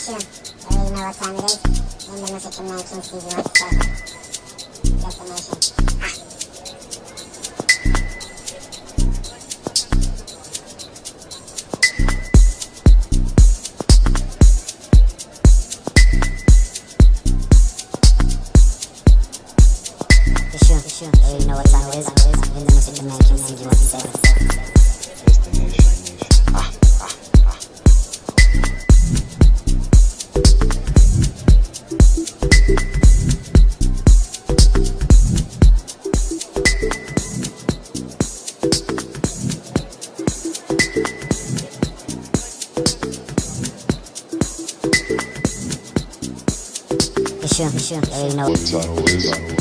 Issue. You already know what time it is. In the Music Connection Season 7. Destination. Ah. Issue. Issue. You already know.